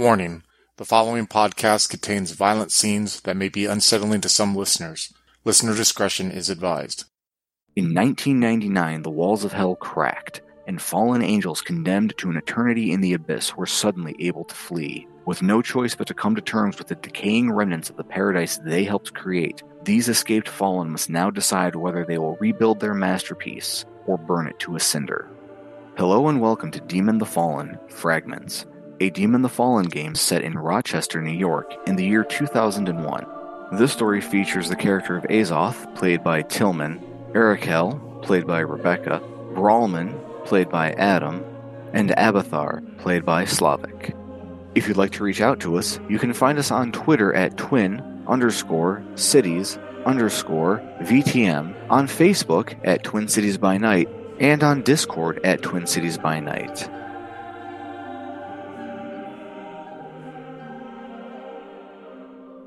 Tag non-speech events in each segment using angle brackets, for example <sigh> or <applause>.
Warning: The following podcast contains violent scenes that may be unsettling to some listeners. Listener discretion is advised. In 1999, the walls of hell cracked, and fallen angels condemned to an eternity in the abyss were suddenly able to flee. With no choice but to come to terms with the decaying remnants of the paradise they helped create, these escaped fallen must now decide whether they will rebuild their masterpiece or burn it to a cinder. Hello and welcome to Demon the Fallen Fragments, a Demon the Fallen game set in Rochester, New York in the year 2001. This story features the character of Azoth, played by Tillman, Arakel, played by Rebecca, Brawlman, played by Adam, and Abathar, played by Slavic. If you'd like to reach out to us, you can find us on Twitter at twin underscore cities underscore VTM, on Facebook at Twin Cities by Night, and on Discord at Twin Cities by Night.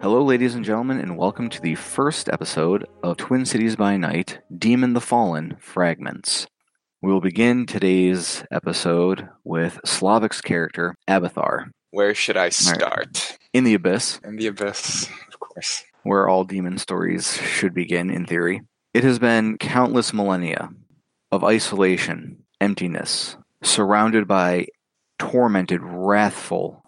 Hello, ladies and gentlemen, and welcome to the first episode of Twin Cities by Night Demon the Fallen Fragments. We will begin today's episode with Slavic's character, Abathar. Where should I start? In the Abyss. In the abyss, of course. Where all demon stories should begin, in theory. It has been countless millennia of isolation, emptiness, surrounded by tormented, wrathful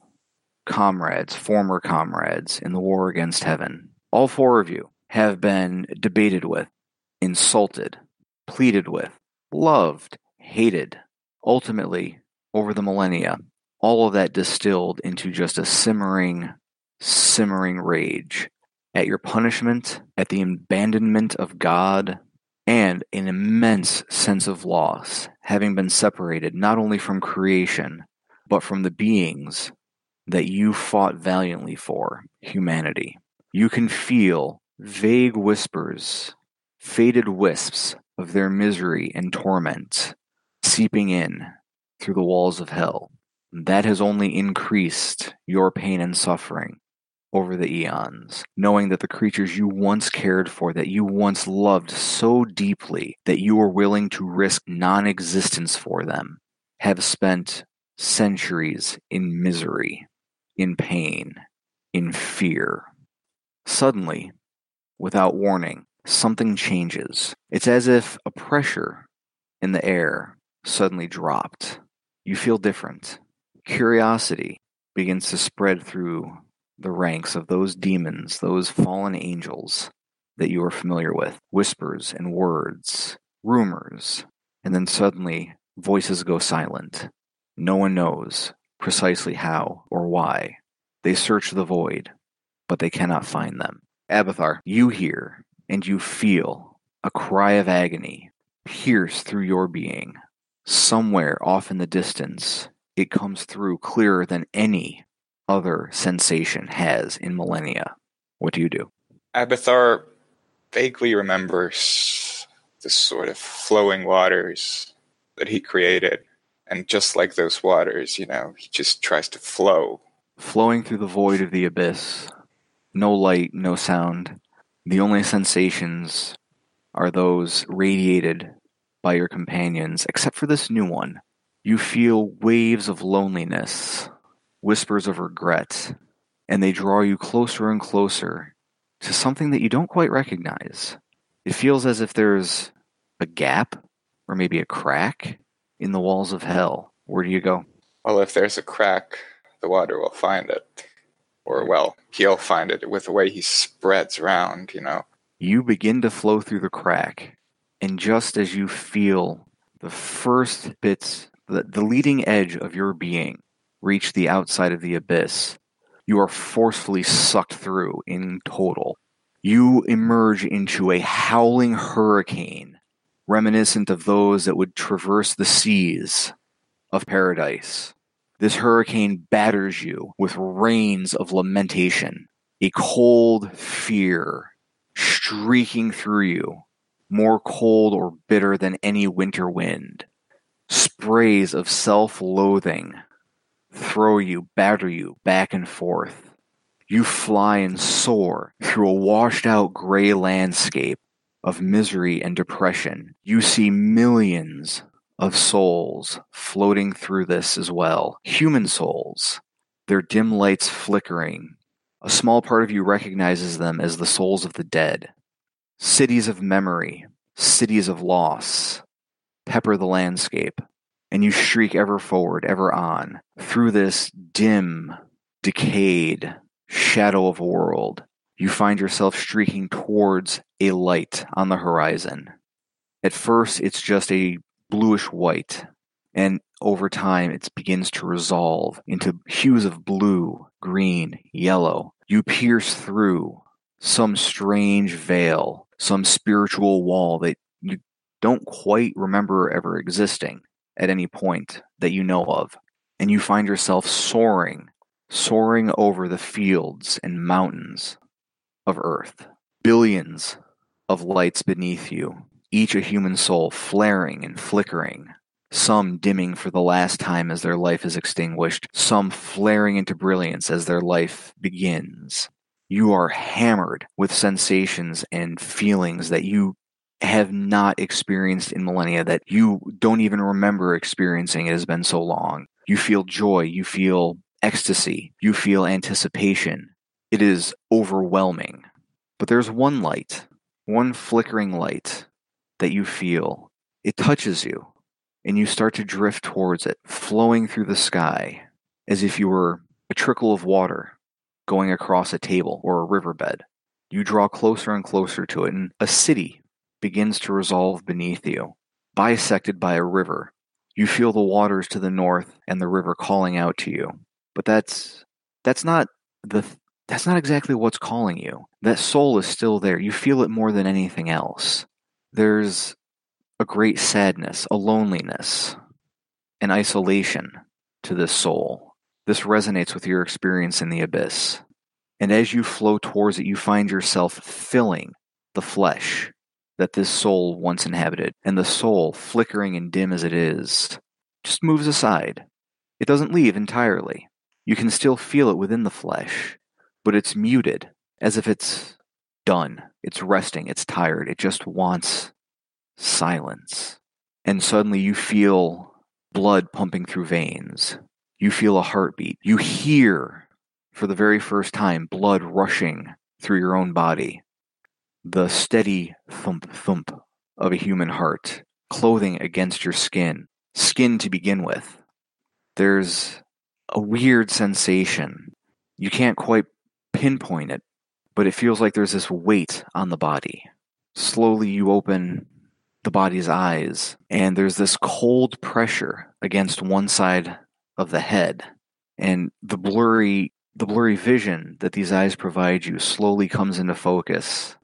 comrades, former comrades in the war against heaven. All four of you have been debated with, insulted, pleaded with, loved, hated. Ultimately, over the millennia, all of that distilled into just a simmering, simmering rage at your punishment, at the abandonment of God, and an immense sense of loss, having been separated not only from creation, but from the beings that you fought valiantly for humanity. You can feel vague whispers, faded wisps of their misery and torment seeping in through the walls of hell. That has only increased your pain and suffering over the eons, knowing that the creatures you once cared for, that you once loved so deeply that you were willing to risk non existence for them, have spent centuries in misery in pain, in fear. Suddenly, without warning, something changes. It's as if a pressure in the air suddenly dropped. You feel different. Curiosity begins to spread through the ranks of those demons, those fallen angels that you are familiar with. Whispers and words, rumors, and then suddenly voices go silent. No one knows precisely how or why. They search the void, but they cannot find them. Abathar, you hear and you feel a cry of agony pierce through your being. Somewhere off in the distance, it comes through clearer than any other sensation has in millennia. What do you do? Abathar vaguely remembers the sort of flowing waters that he created. And just like those waters, you know, he just tries to flow. Flowing through the void of the abyss, no light, no sound. The only sensations are those radiated by your companions, except for this new one. You feel waves of loneliness, whispers of regret, and they draw you closer and closer to something that you don't quite recognize. It feels as if there's a gap or maybe a crack in the walls of hell. Where do you go? Well, if there's a crack, the water will find it. Or, well, he'll find it with the way he spreads around, you know. You begin to flow through the crack, and just as you feel the first bits, the, the leading edge of your being reach the outside of the abyss, you are forcefully sucked through in total. You emerge into a howling hurricane, reminiscent of those that would traverse the seas of paradise. This hurricane batters you with rains of lamentation, a cold fear streaking through you, more cold or bitter than any winter wind. Sprays of self loathing throw you, batter you back and forth. You fly and soar through a washed out gray landscape of misery and depression. You see millions of souls floating through this as well. Human souls their dim lights flickering. A small part of you recognizes them as the souls of the dead. Cities of memory, cities of loss, pepper the landscape, and you shriek ever forward, ever on, through this dim, decayed shadow of a world. You find yourself streaking towards a light on the horizon. At first, it's just a bluish white, and over time, it begins to resolve into hues of blue, green, yellow. You pierce through some strange veil, some spiritual wall that you don't quite remember ever existing at any point that you know of. And you find yourself soaring, soaring over the fields and mountains of Earth. Billions of lights beneath you, each a human soul flaring and flickering, some dimming for the last time as their life is extinguished, some flaring into brilliance as their life begins. You are hammered with sensations and feelings that you have not experienced in millennia, that you don't even remember experiencing. It has been so long. You feel joy, you feel ecstasy, you feel anticipation. It is overwhelming. But there's one light, one flickering light that you feel. It touches you and you start to drift towards it, flowing through the sky as if you were a trickle of water going across a table or a riverbed. You draw closer and closer to it, and a city begins to resolve beneath you, bisected by a river. You feel the waters to the north and the river calling out to you. But that's that's not the that's not exactly what's calling you. That soul is still there. You feel it more than anything else. There's a great sadness, a loneliness, an isolation to this soul. This resonates with your experience in the abyss. And as you flow towards it, you find yourself filling the flesh that this soul once inhabited. And the soul, flickering and dim as it is, just moves aside. It doesn't leave entirely. You can still feel it within the flesh, but it's muted, as if it's done. It's resting. It's tired. It just wants silence. And suddenly you feel blood pumping through veins. You feel a heartbeat. You hear, for the very first time, blood rushing through your own body. The steady thump thump of a human heart, clothing against your skin, skin to begin with. There's a weird sensation. You can't quite pinpoint it, but it feels like there's this weight on the body. Slowly, you open the body's eyes, and there's this cold pressure against one side of the head, and the blurry the blurry vision that these eyes provide you slowly comes into focus,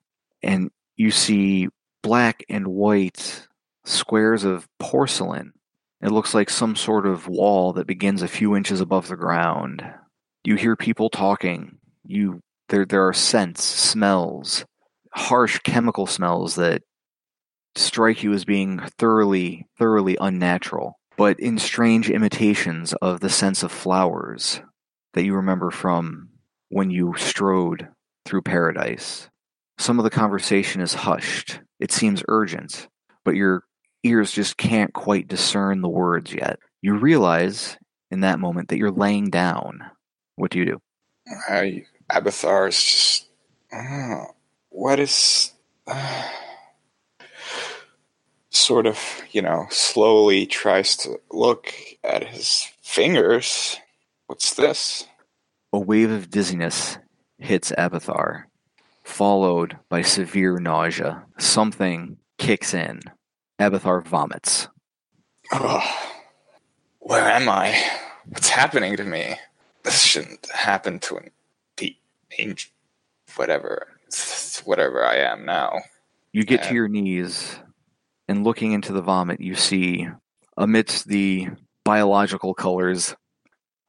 and you see black and white squares of porcelain. It looks like some sort of wall that begins a few inches above the ground. You hear people talking. You there there are scents, smells, harsh chemical smells that strike you as being thoroughly, thoroughly unnatural, but in strange imitations of the scents of flowers that you remember from when you strode through paradise. Some of the conversation is hushed. It seems urgent, but your ears just can't quite discern the words yet. You realize in that moment that you're laying down. What do you do? I, Abathar is just. Uh, what is. Uh, <sighs> sort of, you know, slowly tries to look at his fingers. What's this? A wave of dizziness hits Abathar, followed by severe nausea. Something kicks in. Abathar vomits. Oh, where am I? What's happening to me? This shouldn't happen to an angel. Whatever. Whatever I am now. You get and to your knees and looking into the vomit, you see amidst the biological colors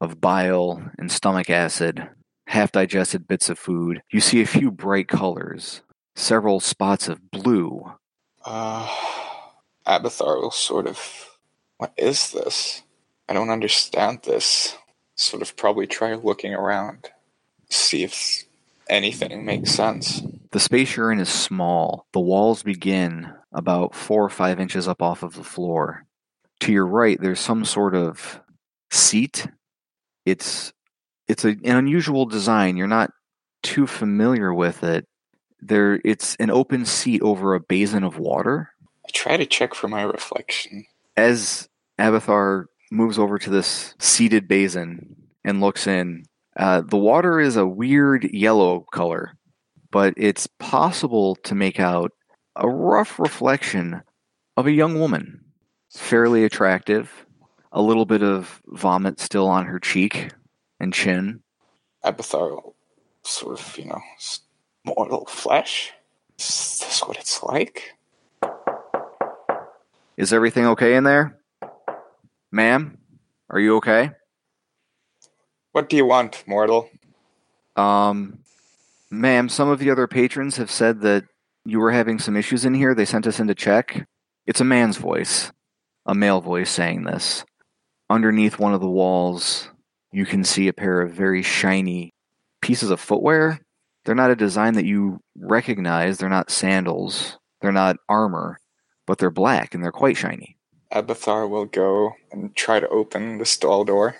of bile and stomach acid, half digested bits of food, you see a few bright colors, several spots of blue. Uh, Abathar will sort of. What is this? I don't understand this. Sort of probably try looking around, see if anything makes sense. The space you're in is small. The walls begin about four or five inches up off of the floor. To your right, there's some sort of seat. It's It's a, an unusual design. You're not too familiar with it. There, it's an open seat over a basin of water. I try to check for my reflection. As Abathar moves over to this seated basin and looks in, uh, the water is a weird yellow color, but it's possible to make out a rough reflection of a young woman, fairly attractive, a little bit of vomit still on her cheek and chin. Abathar, sort of, you know, mortal flesh. Is this what it's like? Is everything okay in there? Ma'am, are you okay? What do you want, mortal? Um, ma'am, some of the other patrons have said that you were having some issues in here. They sent us in to check. It's a man's voice, a male voice saying this. Underneath one of the walls, you can see a pair of very shiny pieces of footwear. They're not a design that you recognize. They're not sandals. They're not armor, but they're black and they're quite shiny. Abathar will go and try to open the stall door,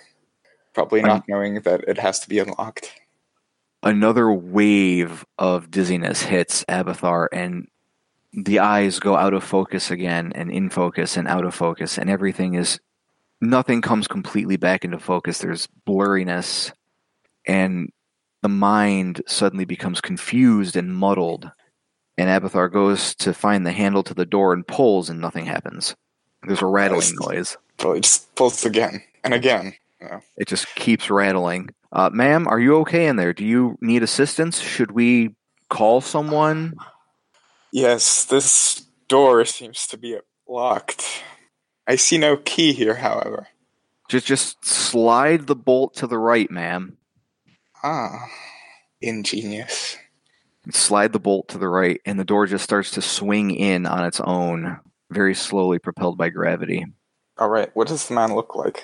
probably not knowing that it has to be unlocked. another wave of dizziness hits Abathar, and the eyes go out of focus again, and in focus, and out of focus, and everything is nothing comes completely back into focus. There's blurriness, and the mind suddenly becomes confused and muddled. And Abathar goes to find the handle to the door and pulls, and nothing happens. There's a rattling noise. Probably just pulls again and again. Know. It just keeps rattling. Uh, ma'am, are you okay in there? Do you need assistance? Should we call someone? Yes, this door seems to be locked. I see no key here, however. Just just slide the bolt to the right, ma'am. Ah, ingenious. Slide the bolt to the right, and the door just starts to swing in on its own, very slowly propelled by gravity. All right, what does the man look like?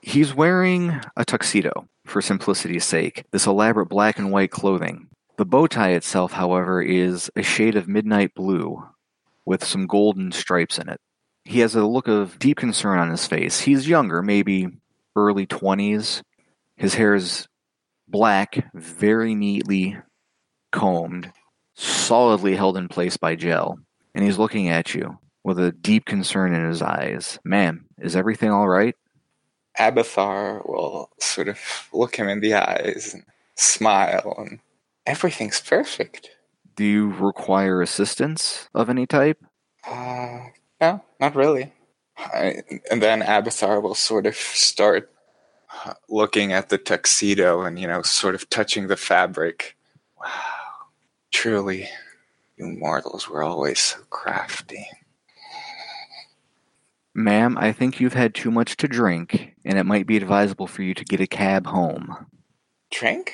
He's wearing a tuxedo, for simplicity's sake, this elaborate black and white clothing. The bow tie itself, however, is a shade of midnight blue with some golden stripes in it. He has a look of deep concern on his face. He's younger, maybe early 20s. His hair is black, very neatly combed, solidly held in place by gel, and he's looking at you with a deep concern in his eyes. Ma'am, is everything all right? Abathar will sort of look him in the eyes and smile, and everything's perfect. Do you require assistance of any type? Uh, no, not really. I, and then Abathar will sort of start uh, looking at the tuxedo and, you know, sort of touching the fabric. Wow, truly, you mortals were always so crafty. Ma'am, I think you've had too much to drink, and it might be advisable for you to get a cab home. Drink?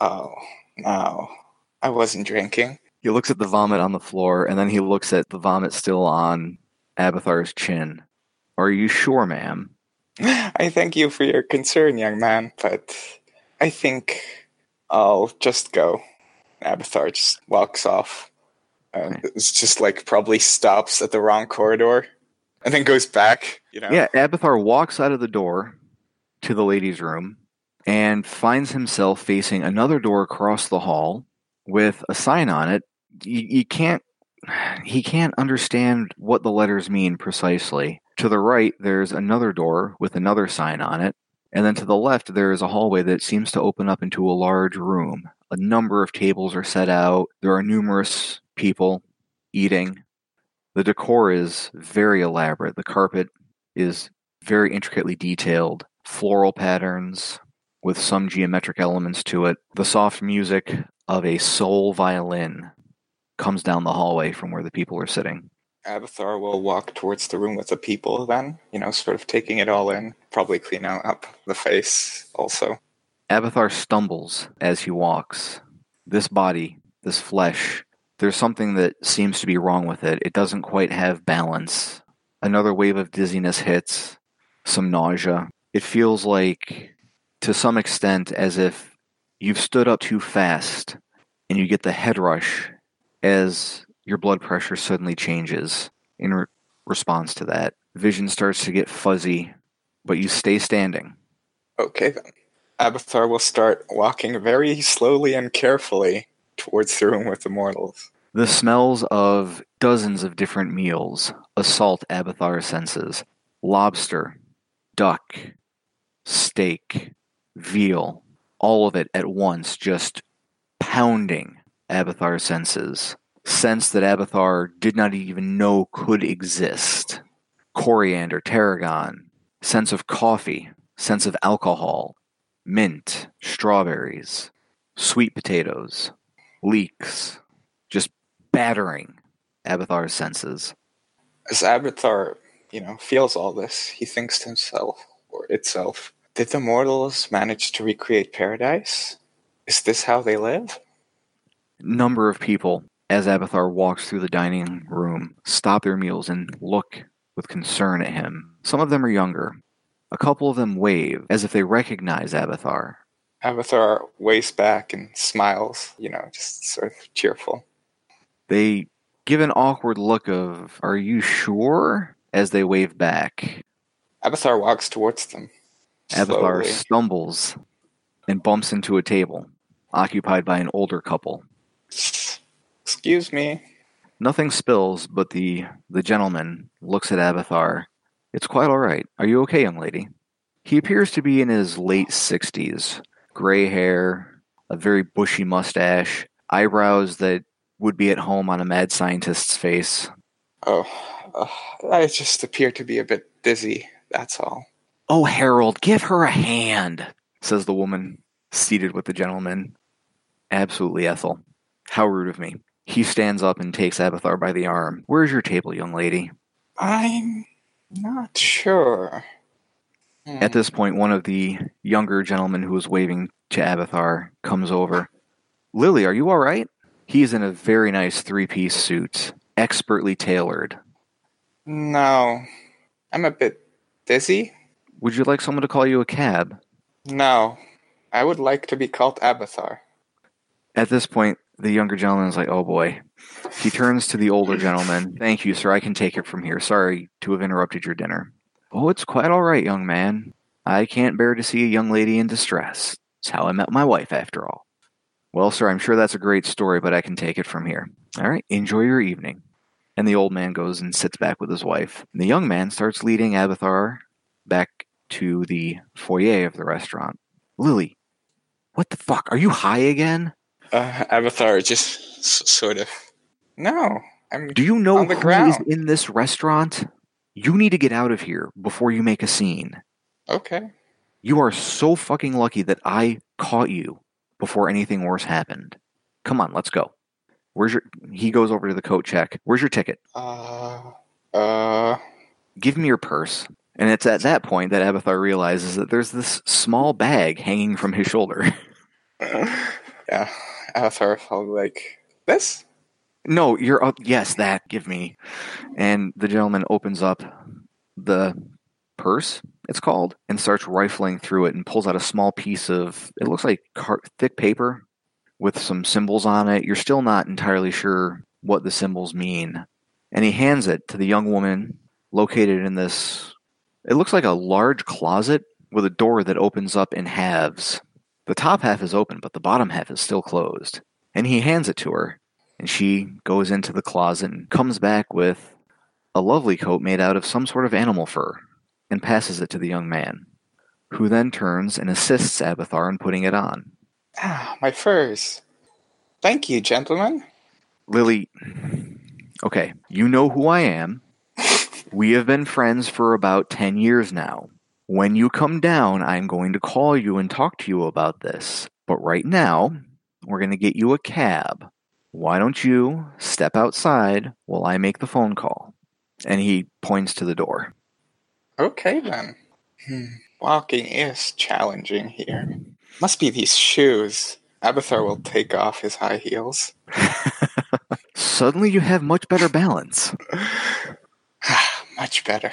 Oh, no. I wasn't drinking. He looks at the vomit on the floor, and then he looks at the vomit still on Abathar's chin. Are you sure, ma'am? <sighs> I thank you for your concern, young man, but I think I'll just go. Abathar just walks off. Uh, it's just like probably stops at the wrong corridor and then goes back, you know? Yeah, Abathar walks out of the door to the ladies' room and finds himself facing another door across the hall with a sign on it. You, you can't he can't understand what the letters mean precisely. To the right, there's another door with another sign on it, and then to the left, there is a hallway that seems to open up into a large room. A number of tables are set out. There are numerous people eating. The decor is very elaborate. The carpet is very intricately detailed, floral patterns with some geometric elements to it. The soft music of a soul violin comes down the hallway from where the people are sitting. Abathar will walk towards the room with the people then, you know, sort of taking it all in. Probably clean out up the face also. Abathar stumbles as he walks. This body, this flesh, there's something that seems to be wrong with it. It doesn't quite have balance. Another wave of dizziness hits, some nausea. It feels like, to some extent, as if you've stood up too fast and you get the head rush as your blood pressure suddenly changes in re- response to that. Vision starts to get fuzzy, but you stay standing. Okay then. Abathar will start walking very slowly and carefully towards the room with the mortals. The smells of dozens of different meals assault Abathar's senses lobster, duck, steak, veal, all of it at once, just pounding Abathar's senses. Sense that Abathar did not even know could exist. Coriander, tarragon, scents of coffee, scents of alcohol, mint, strawberries, sweet potatoes, leeks, just battering Abathar's senses. As Abathar, you know, feels all this, he thinks to himself, or itself, did the mortals manage to recreate paradise? Is this how they live? Number of people, as Abathar walks through the dining room, stop their meals and look with concern at him. Some of them are younger. A couple of them wave as if they recognize Abathar. Abathar waves back and smiles, you know, just sort of cheerful. They give an awkward look of, Are you sure? as they wave back. Abathar walks towards them. Abathar slowly. stumbles and bumps into a table occupied by an older couple. Excuse me. Nothing spills, but the the gentleman looks at Abathar. It's quite all right. Are you okay, young lady? He appears to be in his late sixties. Gray hair, a very bushy mustache, eyebrows that would be at home on a mad scientist's face. Oh, uh, I just appear to be a bit dizzy, that's all. Oh, Harold, give her a hand, says the woman seated with the gentleman. Absolutely, Ethel. How rude of me. He stands up and takes Abathar by the arm. Where's your table, young lady? I'm not sure. At this point, one of the younger gentlemen who was waving to Abathar comes over. Lily, are you all right? He's in a very nice three piece suit, expertly tailored. No. I'm a bit dizzy? Would you like someone to call you a cab? No. I would like to be called Abathar. At this point, the younger gentleman is like, oh boy. He turns to the older gentleman. <laughs> Thank you, sir. I can take it from here. Sorry to have interrupted your dinner. Oh, it's quite all right, young man. I can't bear to see a young lady in distress. It's how I met my wife, after all. Well, sir, I'm sure that's a great story, but I can take it from here. All right, enjoy your evening. And the old man goes and sits back with his wife. And the young man starts leading Abathar back to the foyer of the restaurant. Lily, what the fuck? Are you high again? Uh, Abathar just s- sort of. No. I'm. Do you know who is ground. in this restaurant? You need to get out of here before you make a scene. Okay. You are so fucking lucky that I caught you before anything worse happened. Come on, let's go. Where's your he goes over to the coat check. Where's your ticket? Uh. Uh. Give me your purse. And it's at that point that Abathar realizes that there's this small bag hanging from his shoulder. <laughs> <laughs> yeah. Abathar felt like. This? no, you're up yes, that give me. And the gentleman opens up the purse, it's called, and starts rifling through it and pulls out a small piece of it looks like car- thick paper with some symbols on it. You're still not entirely sure what the symbols mean. And he hands it to the young woman located in this it looks like a large closet with a door that opens up in halves. The top half is open, but the bottom half is still closed. And he hands it to her, and she goes into the closet and comes back with a lovely coat made out of some sort of animal fur and passes it to the young man, who then turns and assists Abathar in putting it on. Ah, my furs. Thank you, gentlemen. Lily, okay, you know who I am. <laughs> We have been friends for about 10 years now. When you come down, I'm going to call you and talk to you about this. But right now, we're going to get you a cab. Why don't you step outside while I make the phone call? And he points to the door. Okay then. Hmm. Walking is challenging here. Must be these shoes. Abathar will take off his high heels. <laughs> Suddenly, you have much better balance. <sighs> Much better.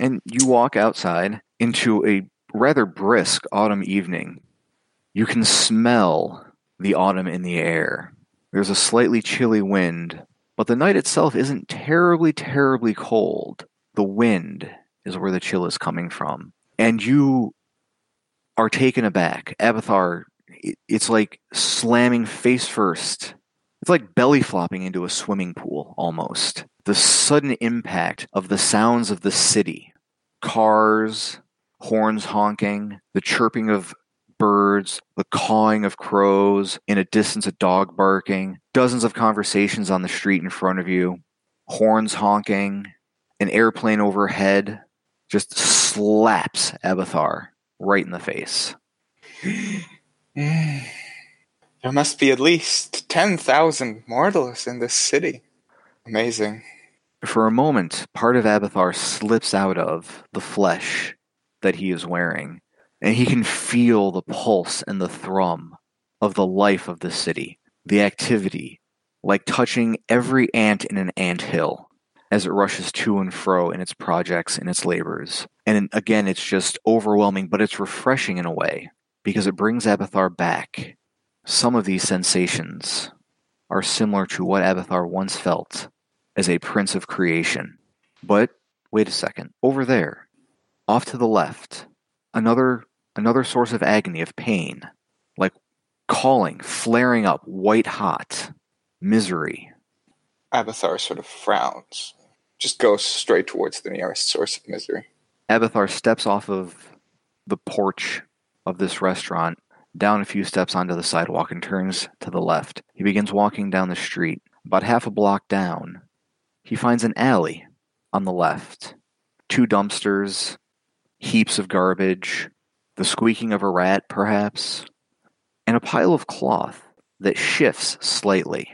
And you walk outside into a rather brisk autumn evening. You can smell the autumn in the air. There's a slightly chilly wind, but the night itself isn't terribly, terribly cold. The wind is where the chill is coming from. And you are taken aback. Abathar, it's like slamming face first. It's like belly flopping into a swimming pool almost. The sudden impact of the sounds of the city cars, horns honking, the chirping of birds, the cawing of crows, in a distance, a dog barking, dozens of conversations on the street in front of you, horns honking, an airplane overhead just slaps Abathar right in the face. <sighs> There must be at least 10,000 mortals in this city. Amazing. For a moment, part of Abathar slips out of the flesh that he is wearing, and he can feel the pulse and the thrum of the life of the city, the activity, like touching every ant in an ant hill as it rushes to and fro in its projects and its labors. And again, it's just overwhelming, but it's refreshing in a way because it brings Abathar back. Some of these sensations are similar to what Abathar once felt as a prince of creation. But wait a second, over there, off to the left, another another source of agony, of pain, like calling, flaring up, white hot, misery. Abathar sort of frowns, just goes straight towards the nearest source of misery. Abathar steps off of the porch of this restaurant, down a few steps onto the sidewalk, and turns to the left. He begins walking down the street. About half a block down, he finds an alley on the left. Two dumpsters, heaps of garbage, the squeaking of a rat, perhaps, and a pile of cloth that shifts slightly.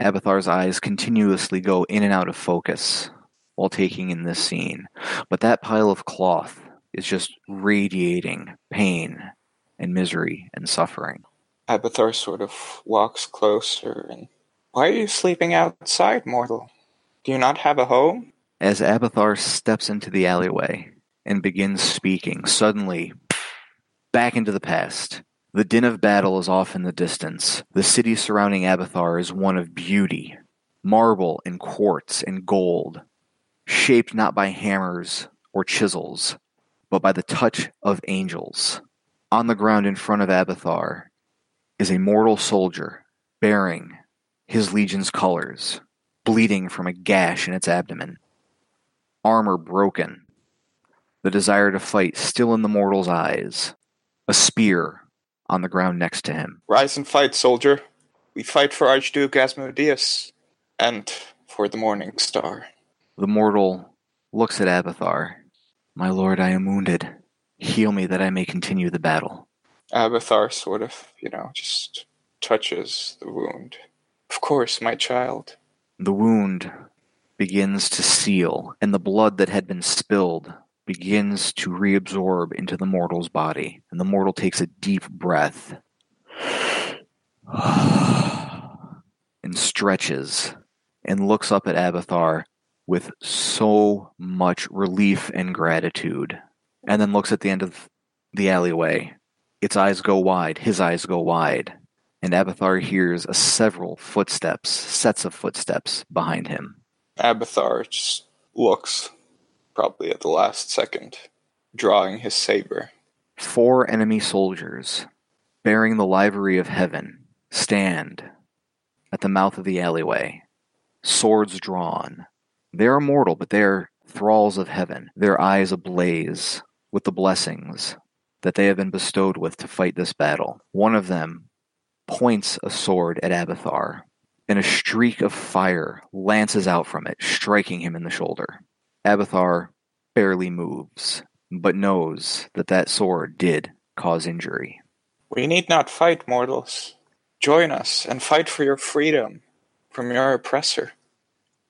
Abathar's eyes continuously go in and out of focus while taking in this scene, but that pile of cloth is just radiating pain and misery and suffering. Abathar sort of walks closer and. Why are you sleeping outside, mortal? Do you not have a home? As Abathar steps into the alleyway and begins speaking, suddenly, back into the past. The din of battle is off in the distance. The city surrounding Abathar is one of beauty, marble and quartz and gold, shaped not by hammers or chisels, but by the touch of angels. On the ground in front of Abathar is a mortal soldier bearing his legion's colors, bleeding from a gash in its abdomen. Armor broken, the desire to fight still in the mortal's eyes, a spear on the ground next to him. Rise and fight, soldier. We fight for Archduke Asmodeus and for the Morning Star. The mortal looks at Abathar. My lord, I am wounded. Heal me that I may continue the battle. Abathar sort of, you know, just touches the wound. Of course, my child. The wound begins to seal, and the blood that had been spilled begins to reabsorb into the mortal's body. And the mortal takes a deep breath <sighs> and stretches and looks up at Abathar with so much relief and gratitude. And then looks at the end of the alleyway. Its eyes go wide, his eyes go wide, and Abathar hears a several footsteps, sets of footsteps behind him. Abathar just looks, probably at the last second, drawing his saber. Four enemy soldiers, bearing the livery of heaven, stand at the mouth of the alleyway, swords drawn. They are mortal, but they are thralls of heaven, their eyes ablaze with the blessings that they have been bestowed with to fight this battle. One of them points a sword at Abathar, and a streak of fire lances out from it, striking him in the shoulder. Abathar barely moves, but knows that that sword did cause injury. We need not fight, mortals. Join us and fight for your freedom from your oppressor.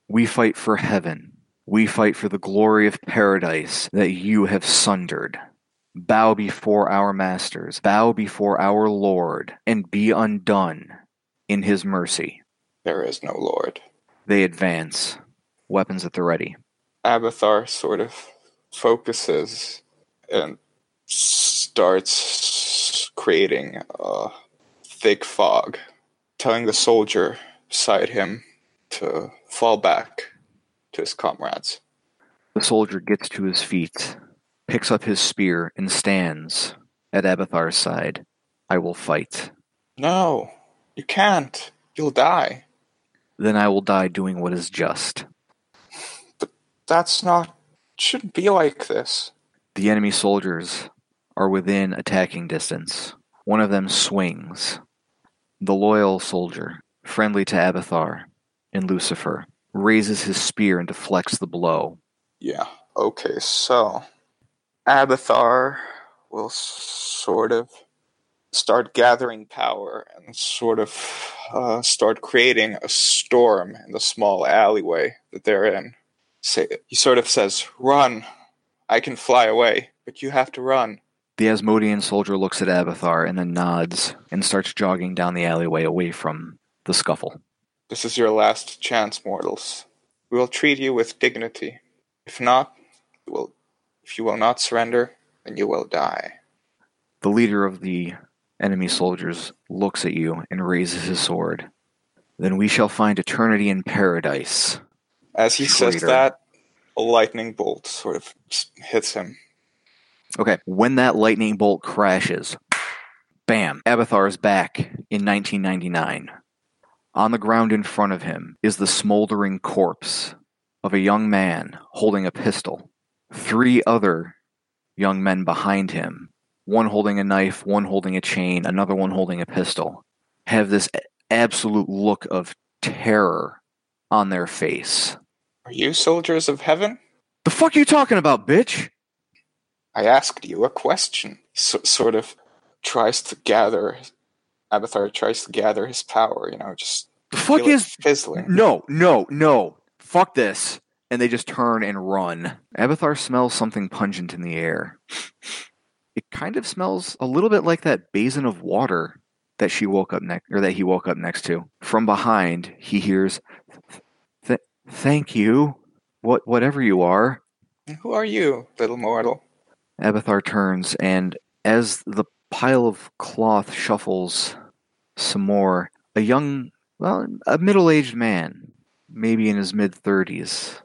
We fight for heaven. We fight for the glory of paradise that you have sundered. Bow before our masters, bow before our Lord, and be undone in his mercy. There is no lord. They advance, weapons at the ready. Abathar sort of focuses and starts creating a thick fog, telling the soldier beside him to fall back to his comrades. The soldier gets to his feet, picks up his spear, and stands at Abathar's side. I will fight. No, you can't. You'll die. Then I will die doing what is just. But that's not. Shouldn't be like this. The enemy soldiers are within attacking distance. One of them swings. The loyal soldier, friendly to Abathar and Lucifer, raises his spear and deflects the blow. Yeah. Okay, so Abathar will sort of start gathering power and sort of uh, start creating a storm in the small alleyway that they're in. Say, he sort of says, "Run! I can fly away, but you have to run." The Asmodean soldier looks at Abathar and then nods and starts jogging down the alleyway away from the scuffle. This is your last chance, mortals. We will treat you with dignity. If not, you will. If you will not surrender, then you will die. The leader of the enemy soldiers looks at you and raises his sword. Then we shall find eternity in paradise. As he says that, a lightning bolt sort of hits him. Okay, when that lightning bolt crashes, bam, Abathar is back in 1999. On the ground in front of him is the smoldering corpse of a young man holding a pistol. Three other young men behind him, one holding a knife, one holding a chain, another one holding a pistol, have this absolute look of terror on their face. Are you soldiers of heaven? The fuck are you talking about, bitch? I asked you a question. So, sort of tries to gather. Abathar tries to gather his power. You know, just The fuck is fizzling. No, no, no. Fuck this. And they just turn and run. Abathar smells something pungent in the air. It kind of smells a little bit like that basin of water that she woke up next or that he woke up next to. From behind, he hears Th- thank you. What whatever you are. Who are you, little mortal? Abathar turns and as the pile of cloth shuffles some more, a young well, a middle-aged man, maybe in his mid-thirties,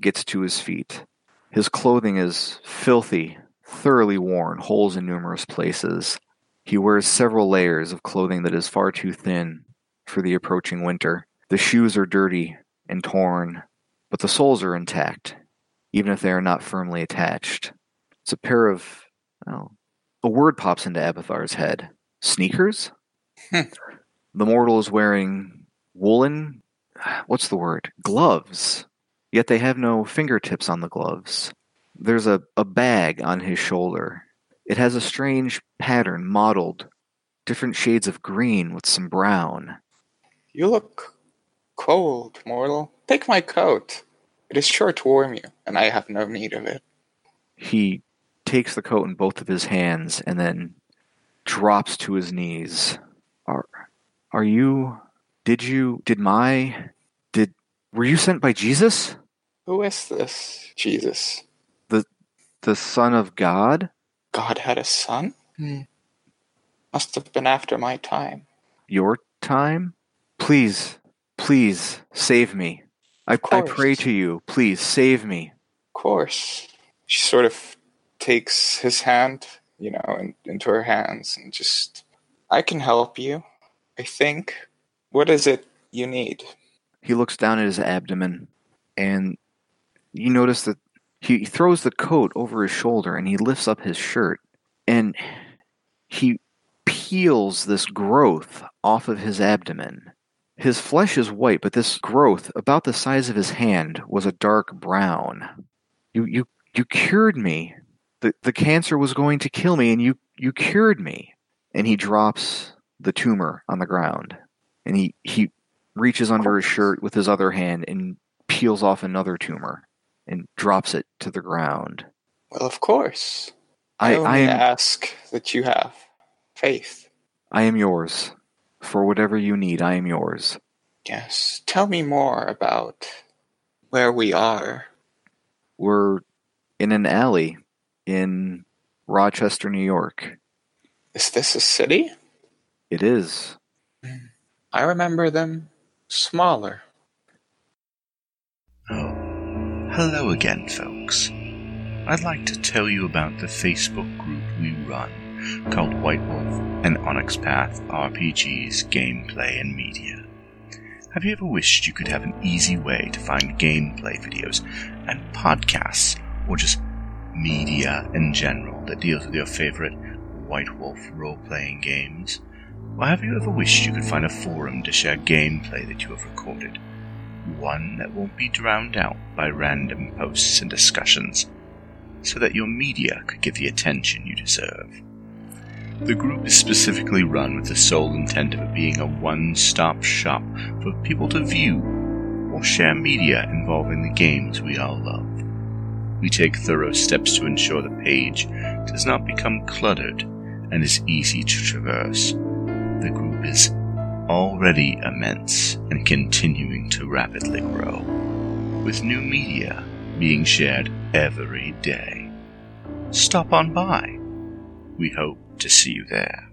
gets to his feet. His clothing is filthy, thoroughly worn, holes in numerous places. He wears several layers of clothing that is far too thin for the approaching winter. The shoes are dirty and torn, but the soles are intact, even if they are not firmly attached. It's a pair of, oh, a word pops into Abathar's head. Sneakers? Hmm. The mortal is wearing woolen, what's the word? Gloves. Yet they have no fingertips on the gloves. There's a, a bag on his shoulder. It has a strange pattern modeled, different shades of green with some brown. You look cold, mortal. Take my coat. It is sure to warm you, and I have no need of it. He takes the coat in both of his hands and then drops to his knees. Are are you did you did my did were you sent by Jesus? Who is this, Jesus? The the son of God? God had a son? Hmm. Must have been after my time. Your time? Please, please save me. I, I pray to you, please save me. Of course. She sort of takes his hand, you know, in, into her hands and just, I can help you. I think. What is it you need? He looks down at his abdomen and you notice that he throws the coat over his shoulder and he lifts up his shirt and he peels this growth off of his abdomen. His flesh is white, but this growth, about the size of his hand, was a dark brown. You you you cured me. The the cancer was going to kill me and you you cured me. And he drops the tumor on the ground. And he he reaches under his shirt with his other hand and peels off another tumor and drops it to the ground. Well, of course. I, I, I am ask that you have faith. I am yours. For whatever you need, I am yours. Yes. Tell me more about where we are. We're in an alley in Rochester, New York. Is this a city? It is. I remember them smaller. Oh, hello again, folks. I'd like to tell you about the Facebook group we run called White Wolf and Onyx Path RPGs Gameplay and Media. Have you ever wished you could have an easy way to find gameplay videos and podcasts, or just media in general that deals with your favorite White Wolf role playing games? Or have you ever wished you could find a forum to share gameplay that you have recorded? One that won't be drowned out by random posts and discussions, so that your media could get the attention you deserve. The group is specifically run with the sole intent of it being a one stop shop for people to view or share media involving the games we all love. We take thorough steps to ensure the page does not become cluttered and is easy to traverse. The group is already immense and continuing to rapidly grow, with new media being shared every day. Stop on by. We hope to see you there.